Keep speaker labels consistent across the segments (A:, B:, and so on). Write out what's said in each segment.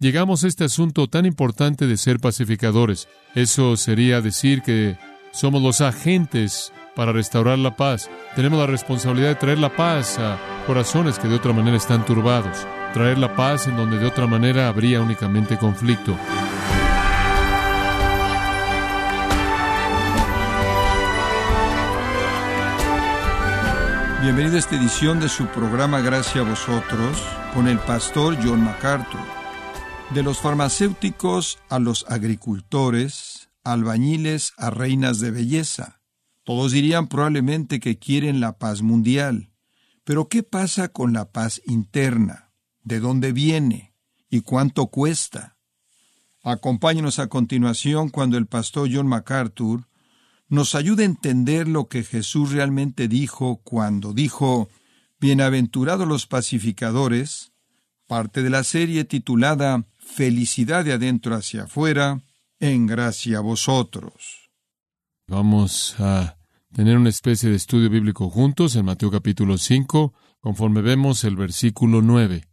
A: llegamos a este asunto tan importante de ser pacificadores. Eso sería decir que somos los agentes para restaurar la paz. Tenemos la responsabilidad de traer la paz a corazones que de otra manera están turbados, traer la paz en donde de otra manera habría únicamente conflicto.
B: Bienvenido a esta edición de su programa Gracias a vosotros con el pastor John MacArthur. De los farmacéuticos a los agricultores, albañiles a reinas de belleza. Todos dirían probablemente que quieren la paz mundial. Pero ¿qué pasa con la paz interna? ¿De dónde viene? ¿Y cuánto cuesta? Acompáñenos a continuación cuando el pastor John MacArthur nos ayuda a entender lo que Jesús realmente dijo cuando dijo, Bienaventurados los pacificadores, parte de la serie titulada Felicidad de adentro hacia afuera, en gracia a vosotros.
A: Vamos a tener una especie de estudio bíblico juntos en Mateo capítulo 5, conforme vemos el versículo 9.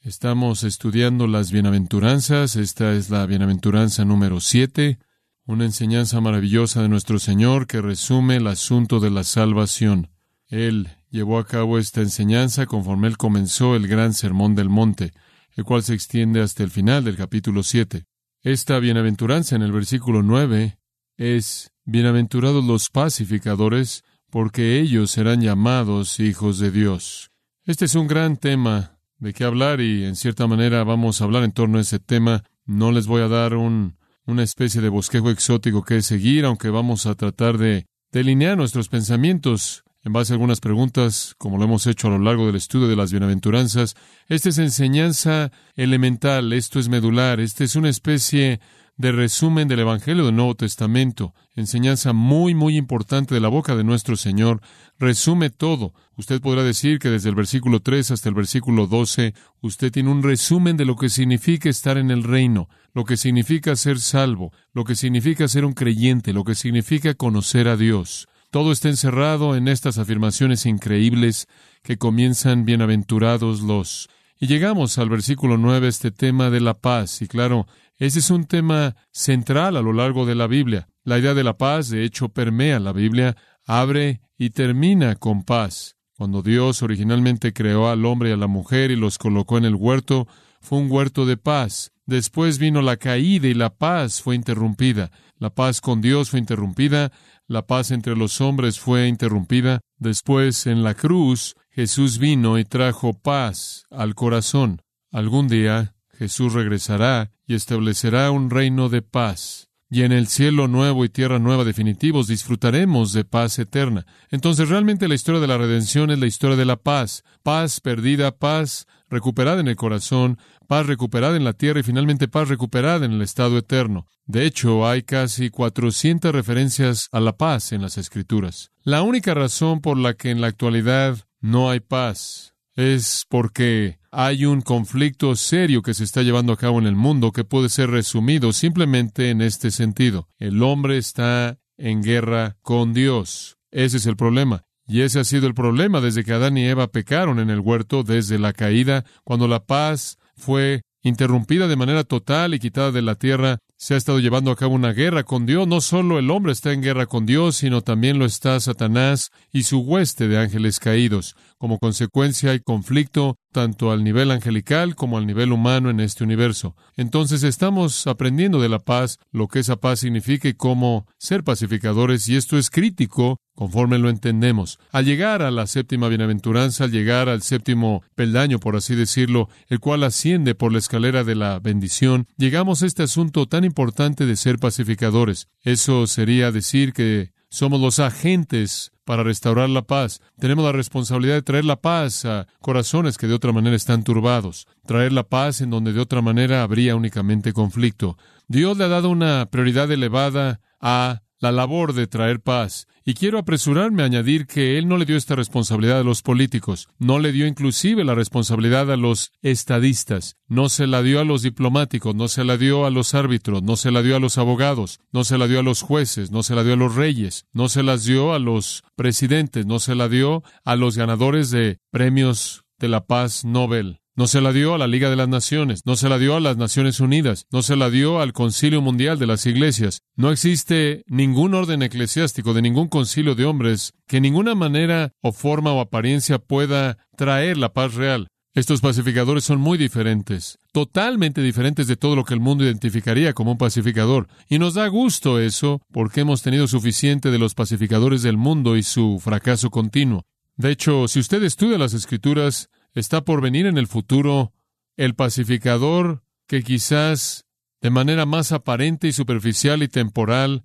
A: Estamos estudiando las bienaventuranzas, esta es la bienaventuranza número 7, una enseñanza maravillosa de nuestro Señor que resume el asunto de la salvación. Él llevó a cabo esta enseñanza conforme él comenzó el gran sermón del monte, el cual se extiende hasta el final del capítulo 7. Esta bienaventuranza en el versículo 9 es Bienaventurados los pacificadores, porque ellos serán llamados hijos de Dios. Este es un gran tema de qué hablar y en cierta manera vamos a hablar en torno a ese tema. No les voy a dar un una especie de bosquejo exótico que seguir, aunque vamos a tratar de delinear nuestros pensamientos en base a algunas preguntas, como lo hemos hecho a lo largo del estudio de las bienaventuranzas. Esta es enseñanza elemental, esto es medular, esta es una especie de resumen del Evangelio del Nuevo Testamento, enseñanza muy, muy importante de la boca de nuestro Señor, resume todo. Usted podrá decir que desde el versículo 3 hasta el versículo 12, usted tiene un resumen de lo que significa estar en el reino, lo que significa ser salvo, lo que significa ser un creyente, lo que significa conocer a Dios. Todo está encerrado en estas afirmaciones increíbles que comienzan bienaventurados los. Y llegamos al versículo 9, este tema de la paz. Y claro, ese es un tema central a lo largo de la Biblia. La idea de la paz, de hecho, permea la Biblia, abre y termina con paz. Cuando Dios originalmente creó al hombre y a la mujer y los colocó en el huerto, fue un huerto de paz. Después vino la caída y la paz fue interrumpida. La paz con Dios fue interrumpida, la paz entre los hombres fue interrumpida. Después, en la cruz, Jesús vino y trajo paz al corazón. Algún día Jesús regresará y establecerá un reino de paz. Y en el cielo nuevo y tierra nueva definitivos disfrutaremos de paz eterna. Entonces realmente la historia de la redención es la historia de la paz. Paz perdida, paz recuperada en el corazón, paz recuperada en la tierra y finalmente paz recuperada en el estado eterno. De hecho, hay casi 400 referencias a la paz en las Escrituras. La única razón por la que en la actualidad no hay paz es porque hay un conflicto serio que se está llevando a cabo en el mundo que puede ser resumido simplemente en este sentido. El hombre está en guerra con Dios. Ese es el problema. Y ese ha sido el problema desde que Adán y Eva pecaron en el huerto, desde la caída, cuando la paz fue interrumpida de manera total y quitada de la tierra, se ha estado llevando a cabo una guerra con Dios. No solo el hombre está en guerra con Dios, sino también lo está Satanás y su hueste de ángeles caídos. Como consecuencia hay conflicto tanto al nivel angelical como al nivel humano en este universo. Entonces estamos aprendiendo de la paz, lo que esa paz significa y cómo ser pacificadores, y esto es crítico conforme lo entendemos. Al llegar a la séptima bienaventuranza, al llegar al séptimo peldaño, por así decirlo, el cual asciende por la escalera de la bendición, llegamos a este asunto tan importante de ser pacificadores. Eso sería decir que somos los agentes para restaurar la paz. Tenemos la responsabilidad de traer la paz a corazones que de otra manera están turbados, traer la paz en donde de otra manera habría únicamente conflicto. Dios le ha dado una prioridad elevada a la labor de traer paz. Y quiero apresurarme a añadir que Él no le dio esta responsabilidad a los políticos, no le dio inclusive la responsabilidad a los estadistas, no se la dio a los diplomáticos, no se la dio a los árbitros, no se la dio a los abogados, no se la dio a los jueces, no se la dio a los reyes, no se las dio a los presidentes, no se la dio a los ganadores de premios de la paz Nobel. No se la dio a la Liga de las Naciones, no se la dio a las Naciones Unidas, no se la dio al Concilio Mundial de las Iglesias. No existe ningún orden eclesiástico de ningún concilio de hombres que en ninguna manera o forma o apariencia pueda traer la paz real. Estos pacificadores son muy diferentes, totalmente diferentes de todo lo que el mundo identificaría como un pacificador. Y nos da gusto eso, porque hemos tenido suficiente de los pacificadores del mundo y su fracaso continuo. De hecho, si usted estudia las escrituras, está por venir en el futuro el pacificador que quizás de manera más aparente y superficial y temporal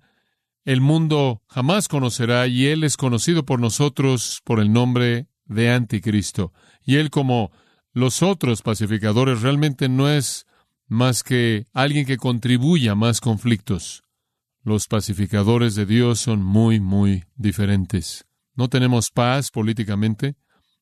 A: el mundo jamás conocerá y él es conocido por nosotros por el nombre de Anticristo. Y él como los otros pacificadores realmente no es más que alguien que contribuya a más conflictos. Los pacificadores de Dios son muy, muy diferentes. No tenemos paz políticamente,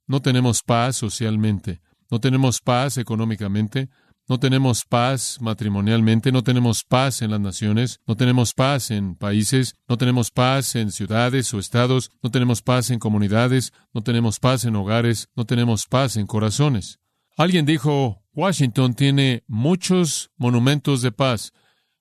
A: no tenemos paz socialmente, no tenemos paz económicamente, no tenemos paz matrimonialmente, no tenemos paz en las naciones, no tenemos paz en países, no tenemos paz en ciudades o estados, no tenemos paz en comunidades, no tenemos paz en hogares, no tenemos paz en corazones. Alguien dijo, Washington tiene muchos monumentos de paz.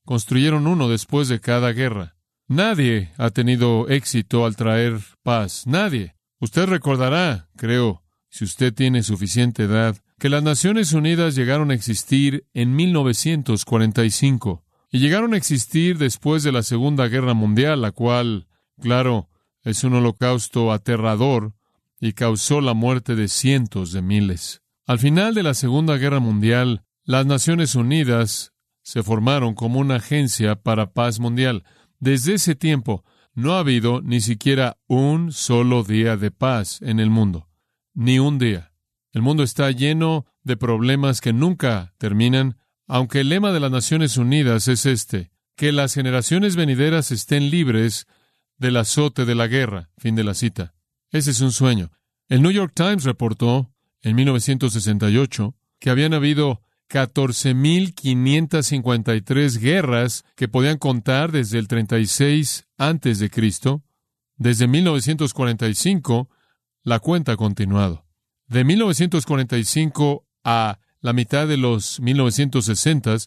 A: Construyeron uno después de cada guerra. Nadie ha tenido éxito al traer paz. Nadie. Usted recordará, creo, si usted tiene suficiente edad, que las Naciones Unidas llegaron a existir en 1945 y llegaron a existir después de la Segunda Guerra Mundial, la cual, claro, es un holocausto aterrador y causó la muerte de cientos de miles. Al final de la Segunda Guerra Mundial, las Naciones Unidas se formaron como una agencia para paz mundial. Desde ese tiempo no ha habido ni siquiera un solo día de paz en el mundo. Ni un día. El mundo está lleno de problemas que nunca terminan, aunque el lema de las Naciones Unidas es este, que las generaciones venideras estén libres del azote de la guerra. Fin de la cita. Ese es un sueño. El New York Times reportó en 1968 que habían habido 14.553 guerras que podían contar desde el 36 antes de Cristo. Desde 1945 la cuenta ha continuado. De 1945 a la mitad de los 1960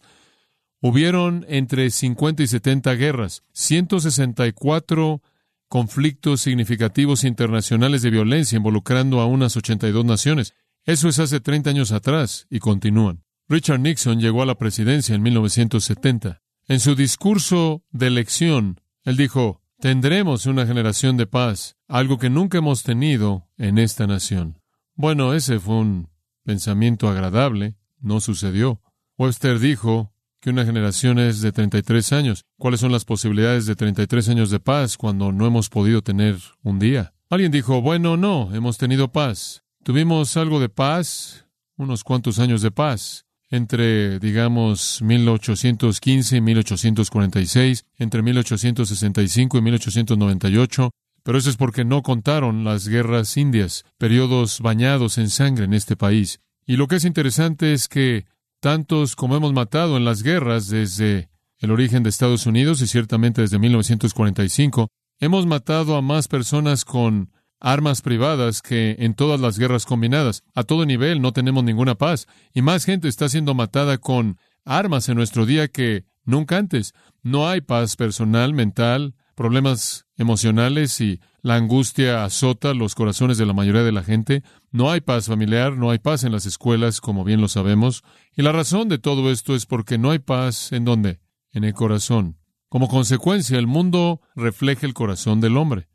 A: hubieron entre 50 y 70 guerras, 164 conflictos significativos internacionales de violencia involucrando a unas 82 naciones. Eso es hace 30 años atrás y continúan. Richard Nixon llegó a la presidencia en 1970. En su discurso de elección, él dijo, tendremos una generación de paz, algo que nunca hemos tenido en esta nación. Bueno, ese fue un pensamiento agradable, no sucedió. Webster dijo que una generación es de 33 años. ¿Cuáles son las posibilidades de 33 años de paz cuando no hemos podido tener un día? Alguien dijo, bueno, no, hemos tenido paz. Tuvimos algo de paz, unos cuantos años de paz, entre, digamos, 1815 y 1846, entre 1865 y 1898, pero eso es porque no contaron las guerras indias, periodos bañados en sangre en este país. Y lo que es interesante es que tantos como hemos matado en las guerras desde el origen de Estados Unidos y ciertamente desde 1945, hemos matado a más personas con armas privadas que en todas las guerras combinadas. A todo nivel no tenemos ninguna paz y más gente está siendo matada con armas en nuestro día que nunca antes. No hay paz personal, mental, problemas emocionales y la angustia azota los corazones de la mayoría de la gente. No hay paz familiar, no hay paz en las escuelas, como bien lo sabemos. Y la razón de todo esto es porque no hay paz en dónde? En el corazón. Como consecuencia, el mundo refleja el corazón del hombre.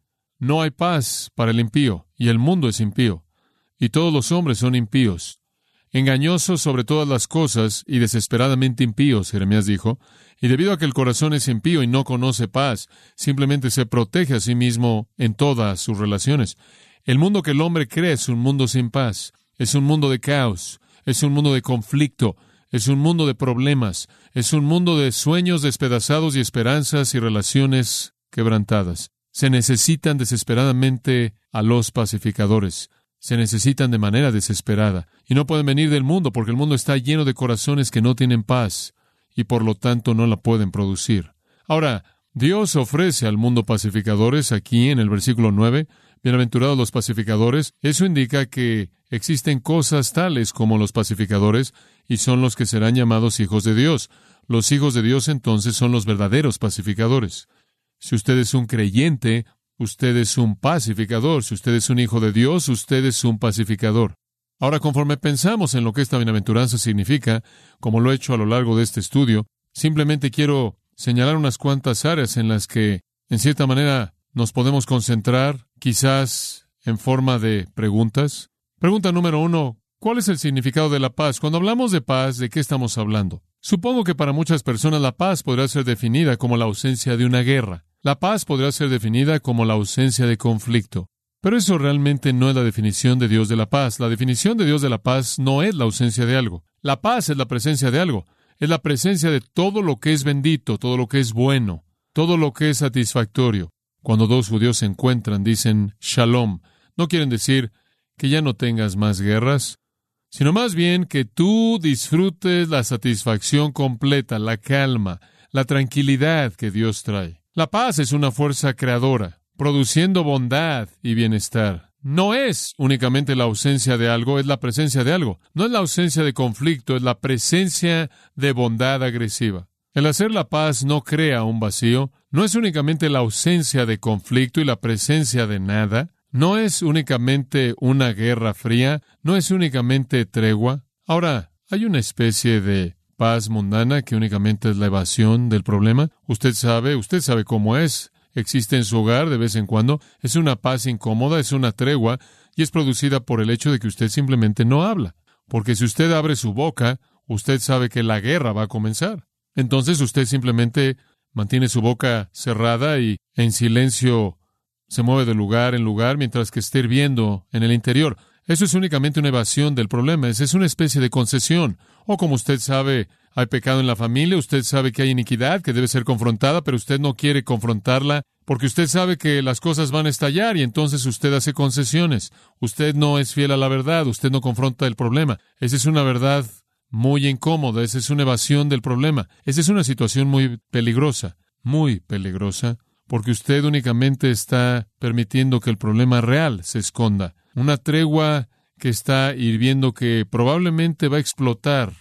A: No hay paz para el impío, y el mundo es impío, y todos los hombres son impíos. Engañosos sobre todas las cosas y desesperadamente impíos, Jeremías dijo, y debido a que el corazón es impío y no conoce paz, simplemente se protege a sí mismo en todas sus relaciones. El mundo que el hombre cree es un mundo sin paz, es un mundo de caos, es un mundo de conflicto, es un mundo de problemas, es un mundo de sueños despedazados y esperanzas y relaciones quebrantadas. Se necesitan desesperadamente a los pacificadores. Se necesitan de manera desesperada. Y no pueden venir del mundo porque el mundo está lleno de corazones que no tienen paz y por lo tanto no la pueden producir. Ahora, Dios ofrece al mundo pacificadores aquí en el versículo 9, bienaventurados los pacificadores, eso indica que existen cosas tales como los pacificadores y son los que serán llamados hijos de Dios. Los hijos de Dios entonces son los verdaderos pacificadores. Si usted es un creyente, usted es un pacificador. Si usted es un hijo de Dios, usted es un pacificador. Ahora, conforme pensamos en lo que esta bienaventuranza significa, como lo he hecho a lo largo de este estudio, simplemente quiero señalar unas cuantas áreas en las que, en cierta manera, nos podemos concentrar, quizás en forma de preguntas. Pregunta número uno, ¿cuál es el significado de la paz? Cuando hablamos de paz, ¿de qué estamos hablando? Supongo que para muchas personas la paz podrá ser definida como la ausencia de una guerra. La paz podrá ser definida como la ausencia de conflicto. Pero eso realmente no es la definición de Dios de la paz. La definición de Dios de la paz no es la ausencia de algo. La paz es la presencia de algo. Es la presencia de todo lo que es bendito, todo lo que es bueno, todo lo que es satisfactorio. Cuando dos judíos se encuentran, dicen shalom. No quieren decir que ya no tengas más guerras, sino más bien que tú disfrutes la satisfacción completa, la calma, la tranquilidad que Dios trae. La paz es una fuerza creadora, produciendo bondad y bienestar. No es únicamente la ausencia de algo, es la presencia de algo. No es la ausencia de conflicto, es la presencia de bondad agresiva. El hacer la paz no crea un vacío, no es únicamente la ausencia de conflicto y la presencia de nada, no es únicamente una guerra fría, no es únicamente tregua. Ahora, hay una especie de paz mundana que únicamente es la evasión del problema. Usted sabe, usted sabe cómo es. Existe en su hogar de vez en cuando. Es una paz incómoda, es una tregua y es producida por el hecho de que usted simplemente no habla. Porque si usted abre su boca, usted sabe que la guerra va a comenzar. Entonces usted simplemente mantiene su boca cerrada y en silencio se mueve de lugar en lugar mientras que esté hirviendo en el interior. Eso es únicamente una evasión del problema, es una especie de concesión. O como usted sabe, hay pecado en la familia, usted sabe que hay iniquidad que debe ser confrontada, pero usted no quiere confrontarla porque usted sabe que las cosas van a estallar y entonces usted hace concesiones. Usted no es fiel a la verdad, usted no confronta el problema. Esa es una verdad muy incómoda, esa es una evasión del problema. Esa es una situación muy peligrosa, muy peligrosa porque usted únicamente está permitiendo que el problema real se esconda. Una tregua que está hirviendo que probablemente va a explotar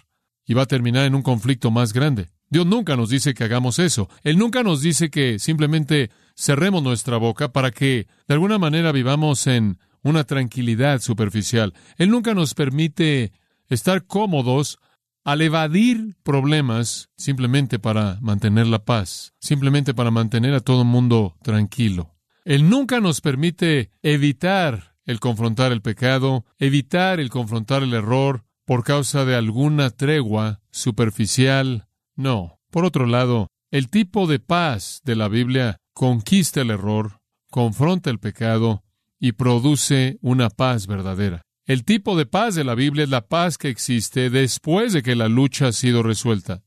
A: y va a terminar en un conflicto más grande. Dios nunca nos dice que hagamos eso. Él nunca nos dice que simplemente cerremos nuestra boca para que de alguna manera vivamos en una tranquilidad superficial. Él nunca nos permite estar cómodos al evadir problemas simplemente para mantener la paz, simplemente para mantener a todo el mundo tranquilo. Él nunca nos permite evitar el confrontar el pecado, evitar el confrontar el error por causa de alguna tregua superficial. No. Por otro lado, el tipo de paz de la Biblia conquista el error, confronta el pecado y produce una paz verdadera. El tipo de paz de la Biblia es la paz que existe después de que la lucha ha sido resuelta.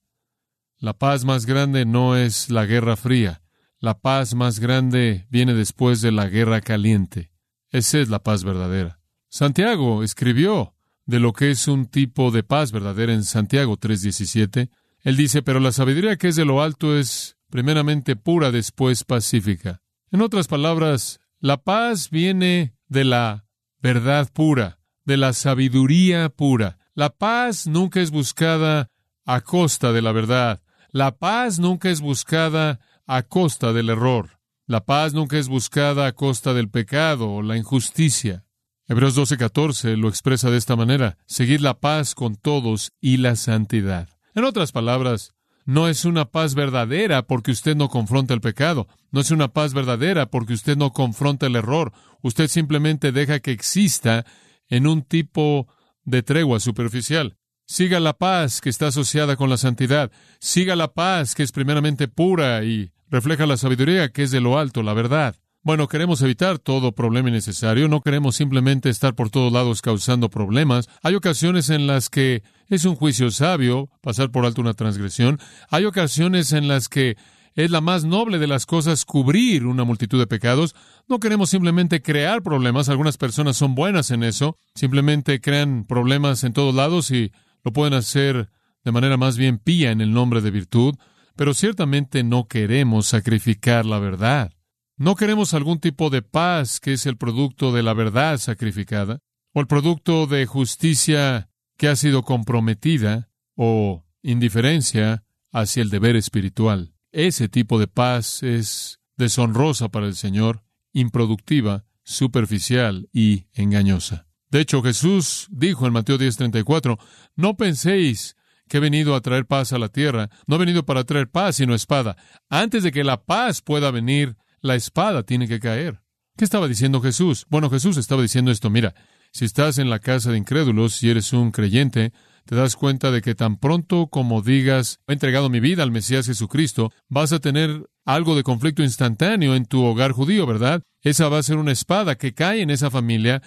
A: La paz más grande no es la guerra fría. La paz más grande viene después de la guerra caliente. Esa es la paz verdadera. Santiago escribió de lo que es un tipo de paz verdadera en Santiago 3:17. Él dice, pero la sabiduría que es de lo alto es primeramente pura, después pacífica. En otras palabras, la paz viene de la verdad pura, de la sabiduría pura. La paz nunca es buscada a costa de la verdad. La paz nunca es buscada a costa del error. La paz nunca es buscada a costa del pecado o la injusticia. Hebreos 12:14 lo expresa de esta manera, seguid la paz con todos y la santidad. En otras palabras, no es una paz verdadera porque usted no confronta el pecado, no es una paz verdadera porque usted no confronta el error, usted simplemente deja que exista en un tipo de tregua superficial. Siga la paz que está asociada con la santidad. Siga la paz que es primeramente pura y refleja la sabiduría que es de lo alto, la verdad. Bueno, queremos evitar todo problema innecesario, no queremos simplemente estar por todos lados causando problemas. Hay ocasiones en las que es un juicio sabio pasar por alto una transgresión. Hay ocasiones en las que es la más noble de las cosas cubrir una multitud de pecados. No queremos simplemente crear problemas. Algunas personas son buenas en eso. Simplemente crean problemas en todos lados y lo pueden hacer de manera más bien pía en el nombre de virtud. Pero ciertamente no queremos sacrificar la verdad. No queremos algún tipo de paz que es el producto de la verdad sacrificada, o el producto de justicia que ha sido comprometida, o indiferencia hacia el deber espiritual. Ese tipo de paz es deshonrosa para el Señor, improductiva, superficial y engañosa. De hecho, Jesús dijo en Mateo 10:34, no penséis que he venido a traer paz a la tierra, no he venido para traer paz, sino espada. Antes de que la paz pueda venir, la espada tiene que caer. ¿Qué estaba diciendo Jesús? Bueno, Jesús estaba diciendo esto, mira, si estás en la casa de incrédulos y eres un creyente, te das cuenta de que tan pronto como digas, he entregado mi vida al Mesías Jesucristo, vas a tener algo de conflicto instantáneo en tu hogar judío, ¿verdad? Esa va a ser una espada que cae en esa familia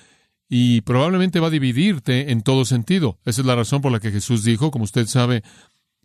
A: y probablemente va a dividirte en todo sentido. Esa es la razón por la que Jesús dijo, como usted sabe,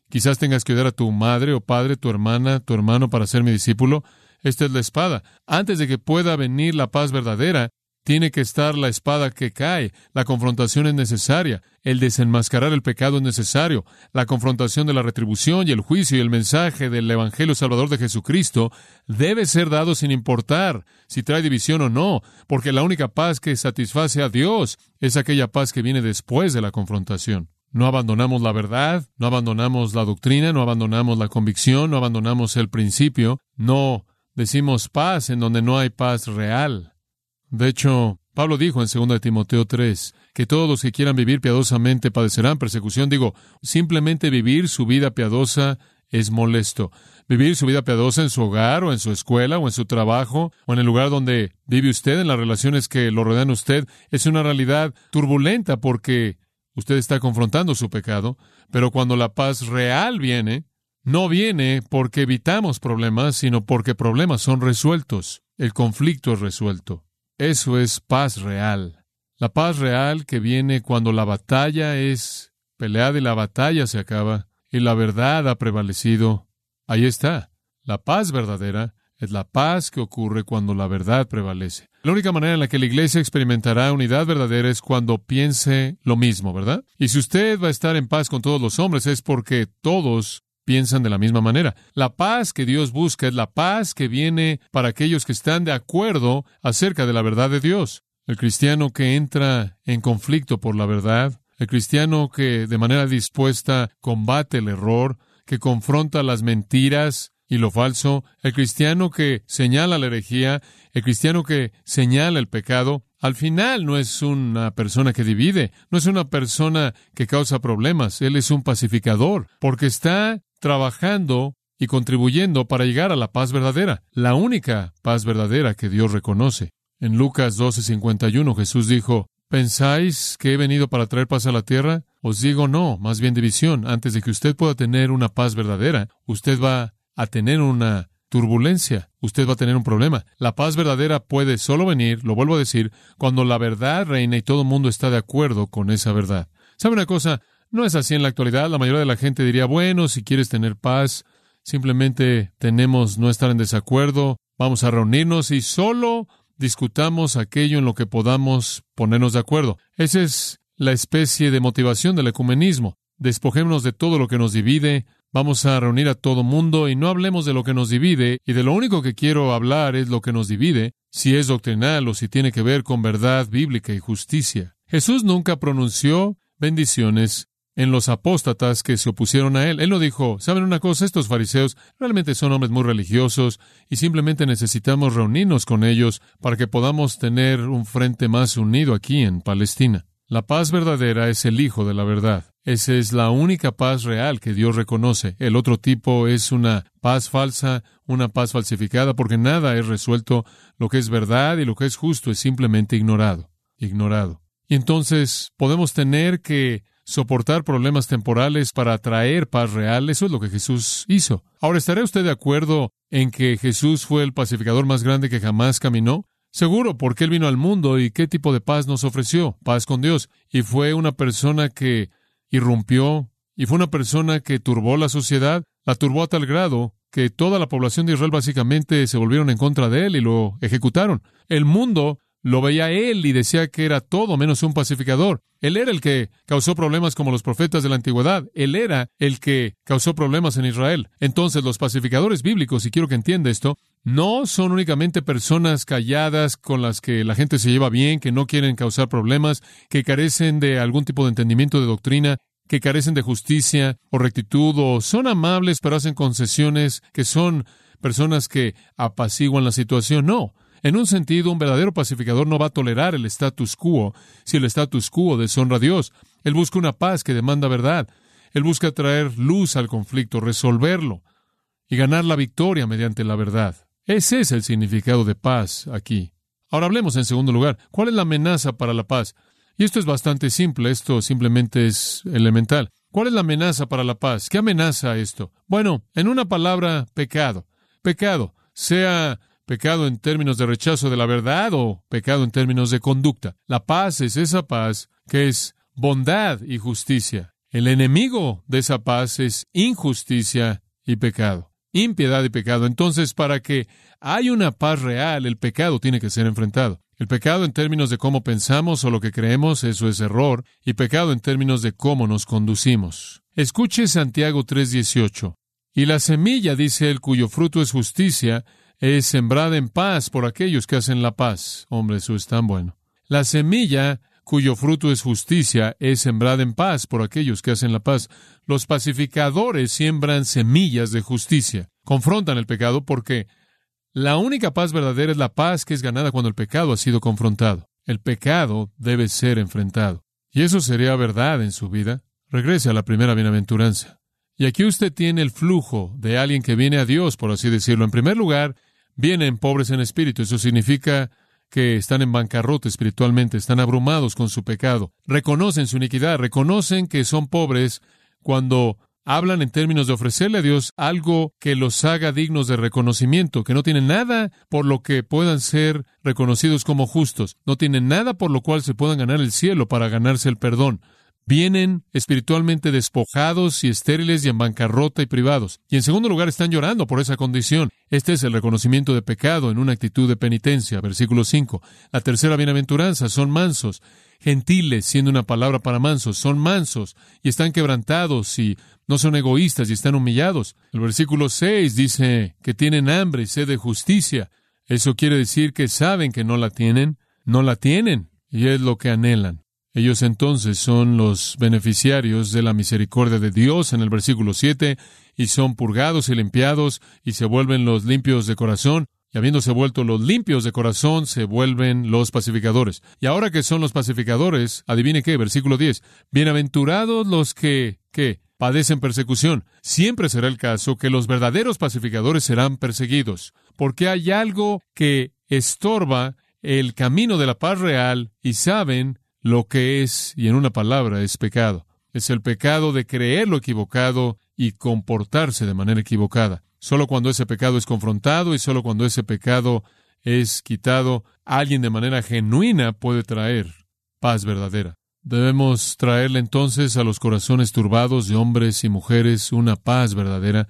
A: quizás tengas que ayudar a tu madre o padre, tu hermana, tu hermano para ser mi discípulo. Esta es la espada. Antes de que pueda venir la paz verdadera, tiene que estar la espada que cae. La confrontación es necesaria. El desenmascarar el pecado es necesario. La confrontación de la retribución y el juicio y el mensaje del Evangelio Salvador de Jesucristo debe ser dado sin importar si trae división o no, porque la única paz que satisface a Dios es aquella paz que viene después de la confrontación. No abandonamos la verdad, no abandonamos la doctrina, no abandonamos la convicción, no abandonamos el principio, no Decimos paz en donde no hay paz real. De hecho, Pablo dijo en 2 Timoteo 3 que todos los que quieran vivir piadosamente padecerán persecución. Digo, simplemente vivir su vida piadosa es molesto. Vivir su vida piadosa en su hogar o en su escuela o en su trabajo o en el lugar donde vive usted, en las relaciones que lo rodean usted, es una realidad turbulenta porque usted está confrontando su pecado. Pero cuando la paz real viene, no viene porque evitamos problemas, sino porque problemas son resueltos. El conflicto es resuelto. Eso es paz real. La paz real que viene cuando la batalla es peleada y la batalla se acaba y la verdad ha prevalecido. Ahí está. La paz verdadera es la paz que ocurre cuando la verdad prevalece. La única manera en la que la iglesia experimentará unidad verdadera es cuando piense lo mismo, ¿verdad? Y si usted va a estar en paz con todos los hombres es porque todos piensan de la misma manera. La paz que Dios busca es la paz que viene para aquellos que están de acuerdo acerca de la verdad de Dios. El cristiano que entra en conflicto por la verdad, el cristiano que de manera dispuesta combate el error, que confronta las mentiras y lo falso, el cristiano que señala la herejía, el cristiano que señala el pecado, al final no es una persona que divide, no es una persona que causa problemas, él es un pacificador, porque está trabajando y contribuyendo para llegar a la paz verdadera, la única paz verdadera que Dios reconoce. En Lucas 12:51 Jesús dijo, ¿Pensáis que he venido para traer paz a la tierra? Os digo no, más bien división. Antes de que usted pueda tener una paz verdadera, usted va a tener una turbulencia, usted va a tener un problema. La paz verdadera puede solo venir, lo vuelvo a decir, cuando la verdad reina y todo el mundo está de acuerdo con esa verdad. ¿Sabe una cosa? No es así en la actualidad. La mayoría de la gente diría, bueno, si quieres tener paz, simplemente tenemos no estar en desacuerdo, vamos a reunirnos y solo discutamos aquello en lo que podamos ponernos de acuerdo. Esa es la especie de motivación del ecumenismo. Despojémonos de todo lo que nos divide, vamos a reunir a todo mundo y no hablemos de lo que nos divide, y de lo único que quiero hablar es lo que nos divide, si es doctrinal o si tiene que ver con verdad bíblica y justicia. Jesús nunca pronunció bendiciones en los apóstatas que se opusieron a él. Él no dijo, ¿saben una cosa? Estos fariseos realmente son hombres muy religiosos y simplemente necesitamos reunirnos con ellos para que podamos tener un frente más unido aquí en Palestina. La paz verdadera es el Hijo de la verdad. Esa es la única paz real que Dios reconoce. El otro tipo es una paz falsa, una paz falsificada, porque nada es resuelto. Lo que es verdad y lo que es justo es simplemente ignorado. Ignorado. Y entonces podemos tener que soportar problemas temporales para atraer paz real. Eso es lo que Jesús hizo. Ahora, ¿estará usted de acuerdo en que Jesús fue el pacificador más grande que jamás caminó? Seguro, porque Él vino al mundo y qué tipo de paz nos ofreció. Paz con Dios. Y fue una persona que irrumpió y fue una persona que turbó la sociedad, la turbó a tal grado que toda la población de Israel básicamente se volvieron en contra de Él y lo ejecutaron. El mundo lo veía él y decía que era todo menos un pacificador. Él era el que causó problemas como los profetas de la antigüedad. Él era el que causó problemas en Israel. Entonces los pacificadores bíblicos, y quiero que entienda esto, no son únicamente personas calladas con las que la gente se lleva bien, que no quieren causar problemas, que carecen de algún tipo de entendimiento de doctrina, que carecen de justicia o rectitud, o son amables pero hacen concesiones, que son personas que apaciguan la situación. No, en un sentido, un verdadero pacificador no va a tolerar el status quo si el status quo deshonra a Dios. Él busca una paz que demanda verdad. Él busca traer luz al conflicto, resolverlo y ganar la victoria mediante la verdad. Ese es el significado de paz aquí. Ahora hablemos en segundo lugar, ¿cuál es la amenaza para la paz? Y esto es bastante simple, esto simplemente es elemental. ¿Cuál es la amenaza para la paz? ¿Qué amenaza esto? Bueno, en una palabra, pecado. Pecado, sea pecado en términos de rechazo de la verdad o pecado en términos de conducta. La paz es esa paz que es bondad y justicia. El enemigo de esa paz es injusticia y pecado, impiedad y pecado. Entonces, para que haya una paz real, el pecado tiene que ser enfrentado. El pecado en términos de cómo pensamos o lo que creemos, eso es error, y pecado en términos de cómo nos conducimos. Escuche Santiago 3:18. Y la semilla, dice él, cuyo fruto es justicia, es sembrada en paz por aquellos que hacen la paz. Hombre, eso es tan bueno. La semilla cuyo fruto es justicia es sembrada en paz por aquellos que hacen la paz. Los pacificadores siembran semillas de justicia. Confrontan el pecado porque la única paz verdadera es la paz que es ganada cuando el pecado ha sido confrontado. El pecado debe ser enfrentado. Y eso sería verdad en su vida. Regrese a la primera bienaventuranza. Y aquí usted tiene el flujo de alguien que viene a Dios, por así decirlo. En primer lugar, vienen pobres en espíritu. Eso significa que están en bancarrota espiritualmente, están abrumados con su pecado. Reconocen su iniquidad, reconocen que son pobres cuando hablan en términos de ofrecerle a Dios algo que los haga dignos de reconocimiento, que no tienen nada por lo que puedan ser reconocidos como justos, no tienen nada por lo cual se puedan ganar el cielo para ganarse el perdón vienen espiritualmente despojados y estériles y en bancarrota y privados. Y en segundo lugar están llorando por esa condición. Este es el reconocimiento de pecado en una actitud de penitencia. Versículo 5. La tercera bienaventuranza son mansos, gentiles, siendo una palabra para mansos, son mansos y están quebrantados y no son egoístas y están humillados. El versículo 6 dice que tienen hambre y sed de justicia. Eso quiere decir que saben que no la tienen, no la tienen y es lo que anhelan. Ellos entonces son los beneficiarios de la misericordia de Dios en el versículo 7, y son purgados y limpiados, y se vuelven los limpios de corazón, y habiéndose vuelto los limpios de corazón, se vuelven los pacificadores. Y ahora que son los pacificadores, adivine qué, versículo 10, bienaventurados los que, que padecen persecución. Siempre será el caso que los verdaderos pacificadores serán perseguidos, porque hay algo que estorba el camino de la paz real y saben lo que es, y en una palabra, es pecado. Es el pecado de creer lo equivocado y comportarse de manera equivocada. Solo cuando ese pecado es confrontado y solo cuando ese pecado es quitado, alguien de manera genuina puede traer paz verdadera. Debemos traerle entonces a los corazones turbados de hombres y mujeres una paz verdadera,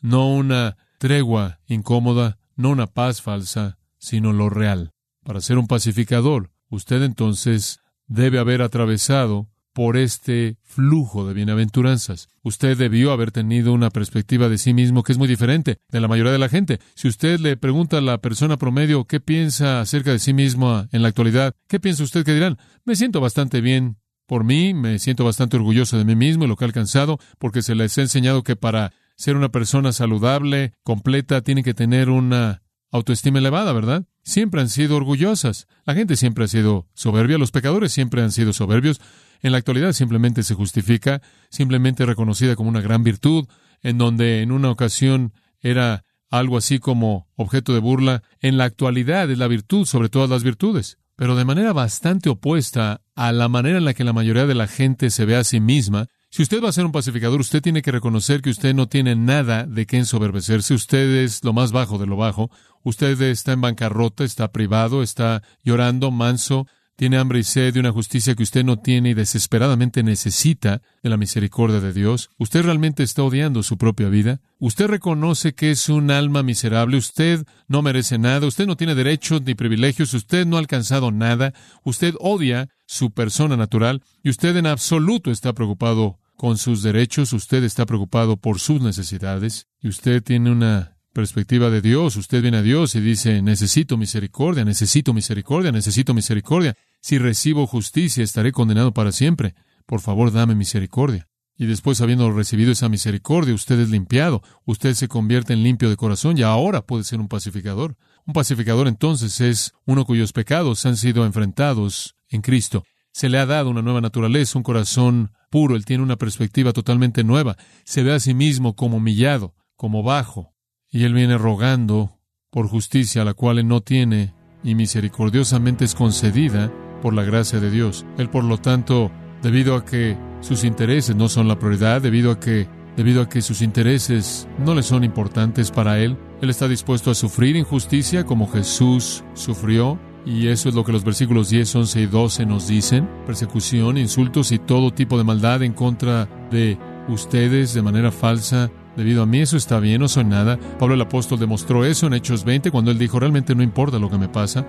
A: no una tregua incómoda, no una paz falsa, sino lo real. Para ser un pacificador, usted entonces debe haber atravesado por este flujo de bienaventuranzas. Usted debió haber tenido una perspectiva de sí mismo que es muy diferente de la mayoría de la gente. Si usted le pregunta a la persona promedio qué piensa acerca de sí mismo en la actualidad, ¿qué piensa usted que dirán? Me siento bastante bien por mí, me siento bastante orgulloso de mí mismo y lo que he alcanzado, porque se les ha enseñado que para ser una persona saludable, completa, tiene que tener una autoestima elevada, ¿verdad? Siempre han sido orgullosas. La gente siempre ha sido soberbia, los pecadores siempre han sido soberbios. En la actualidad simplemente se justifica, simplemente reconocida como una gran virtud, en donde en una ocasión era algo así como objeto de burla. En la actualidad es la virtud sobre todas las virtudes, pero de manera bastante opuesta a la manera en la que la mayoría de la gente se ve a sí misma, si usted va a ser un pacificador, usted tiene que reconocer que usted no tiene nada de qué ensoberbecerse. Usted es lo más bajo de lo bajo. Usted está en bancarrota, está privado, está llorando, manso, tiene hambre y sed de una justicia que usted no tiene y desesperadamente necesita de la misericordia de Dios, usted realmente está odiando su propia vida, usted reconoce que es un alma miserable, usted no merece nada, usted no tiene derechos ni privilegios, usted no ha alcanzado nada, usted odia su persona natural y usted en absoluto está preocupado con sus derechos, usted está preocupado por sus necesidades y usted tiene una perspectiva de Dios, usted viene a Dios y dice, necesito misericordia, necesito misericordia, necesito misericordia. Si recibo justicia, estaré condenado para siempre. Por favor, dame misericordia. Y después, habiendo recibido esa misericordia, usted es limpiado, usted se convierte en limpio de corazón y ahora puede ser un pacificador. Un pacificador entonces es uno cuyos pecados han sido enfrentados en Cristo. Se le ha dado una nueva naturaleza, un corazón puro, él tiene una perspectiva totalmente nueva, se ve a sí mismo como humillado, como bajo, y él viene rogando por justicia, la cual él no tiene, y misericordiosamente es concedida por la gracia de Dios. Él, por lo tanto, debido a que sus intereses no son la prioridad, debido a que debido a que sus intereses no le son importantes para él, él está dispuesto a sufrir injusticia como Jesús sufrió, y eso es lo que los versículos 10, 11 y 12 nos dicen, persecución, insultos y todo tipo de maldad en contra de ustedes de manera falsa. Debido a mí eso está bien, no soy nada. Pablo el apóstol demostró eso en Hechos 20 cuando él dijo, realmente no importa lo que me pasa.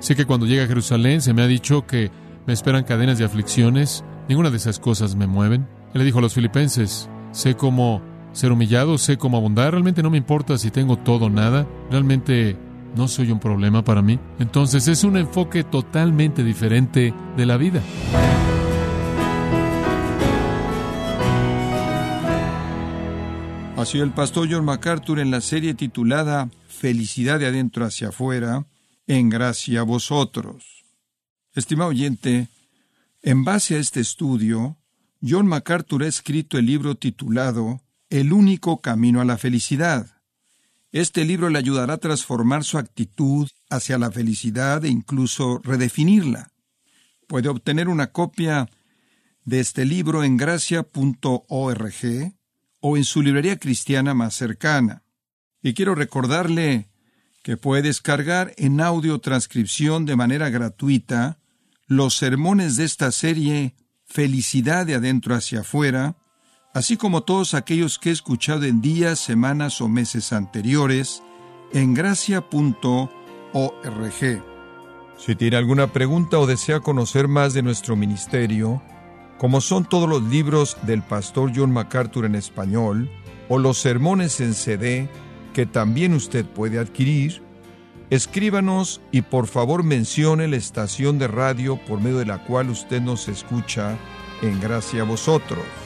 A: Sé que cuando llegue a Jerusalén se me ha dicho que me esperan cadenas de aflicciones. Ninguna de esas cosas me mueven. Él le dijo a los filipenses, sé cómo ser humillado, sé cómo abundar. Realmente no me importa si tengo todo o nada. Realmente no soy un problema para mí. Entonces es un enfoque totalmente diferente de la vida.
B: Así el pastor John MacArthur en la serie titulada Felicidad de adentro hacia afuera en gracia a vosotros. Estimado oyente, en base a este estudio, John MacArthur ha escrito el libro titulado El único camino a la felicidad. Este libro le ayudará a transformar su actitud hacia la felicidad e incluso redefinirla. Puede obtener una copia de este libro en gracia.org o en su librería cristiana más cercana. Y quiero recordarle que puede descargar en audio transcripción de manera gratuita los sermones de esta serie Felicidad de adentro hacia afuera, así como todos aquellos que he escuchado en días, semanas o meses anteriores en gracia.org. Si tiene alguna pregunta o desea conocer más de nuestro ministerio, como son todos los libros del pastor John MacArthur en español o los sermones en CD, que también usted puede adquirir, escríbanos y por favor mencione la estación de radio por medio de la cual usted nos escucha en gracia a vosotros.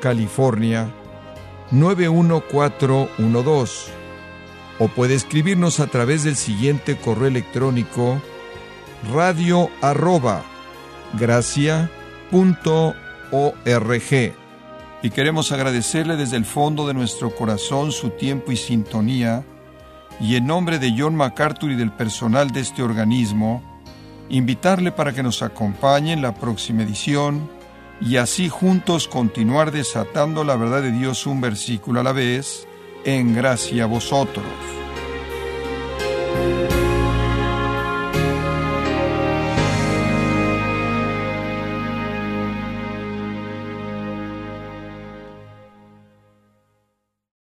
B: California 91412. O puede escribirnos a través del siguiente correo electrónico radio arroba y queremos agradecerle desde el fondo de nuestro corazón su tiempo y sintonía, y en nombre de John MacArthur y del personal de este organismo, invitarle para que nos acompañe en la próxima edición y así juntos continuar desatando la verdad de Dios un versículo a la vez, en gracia a vosotros.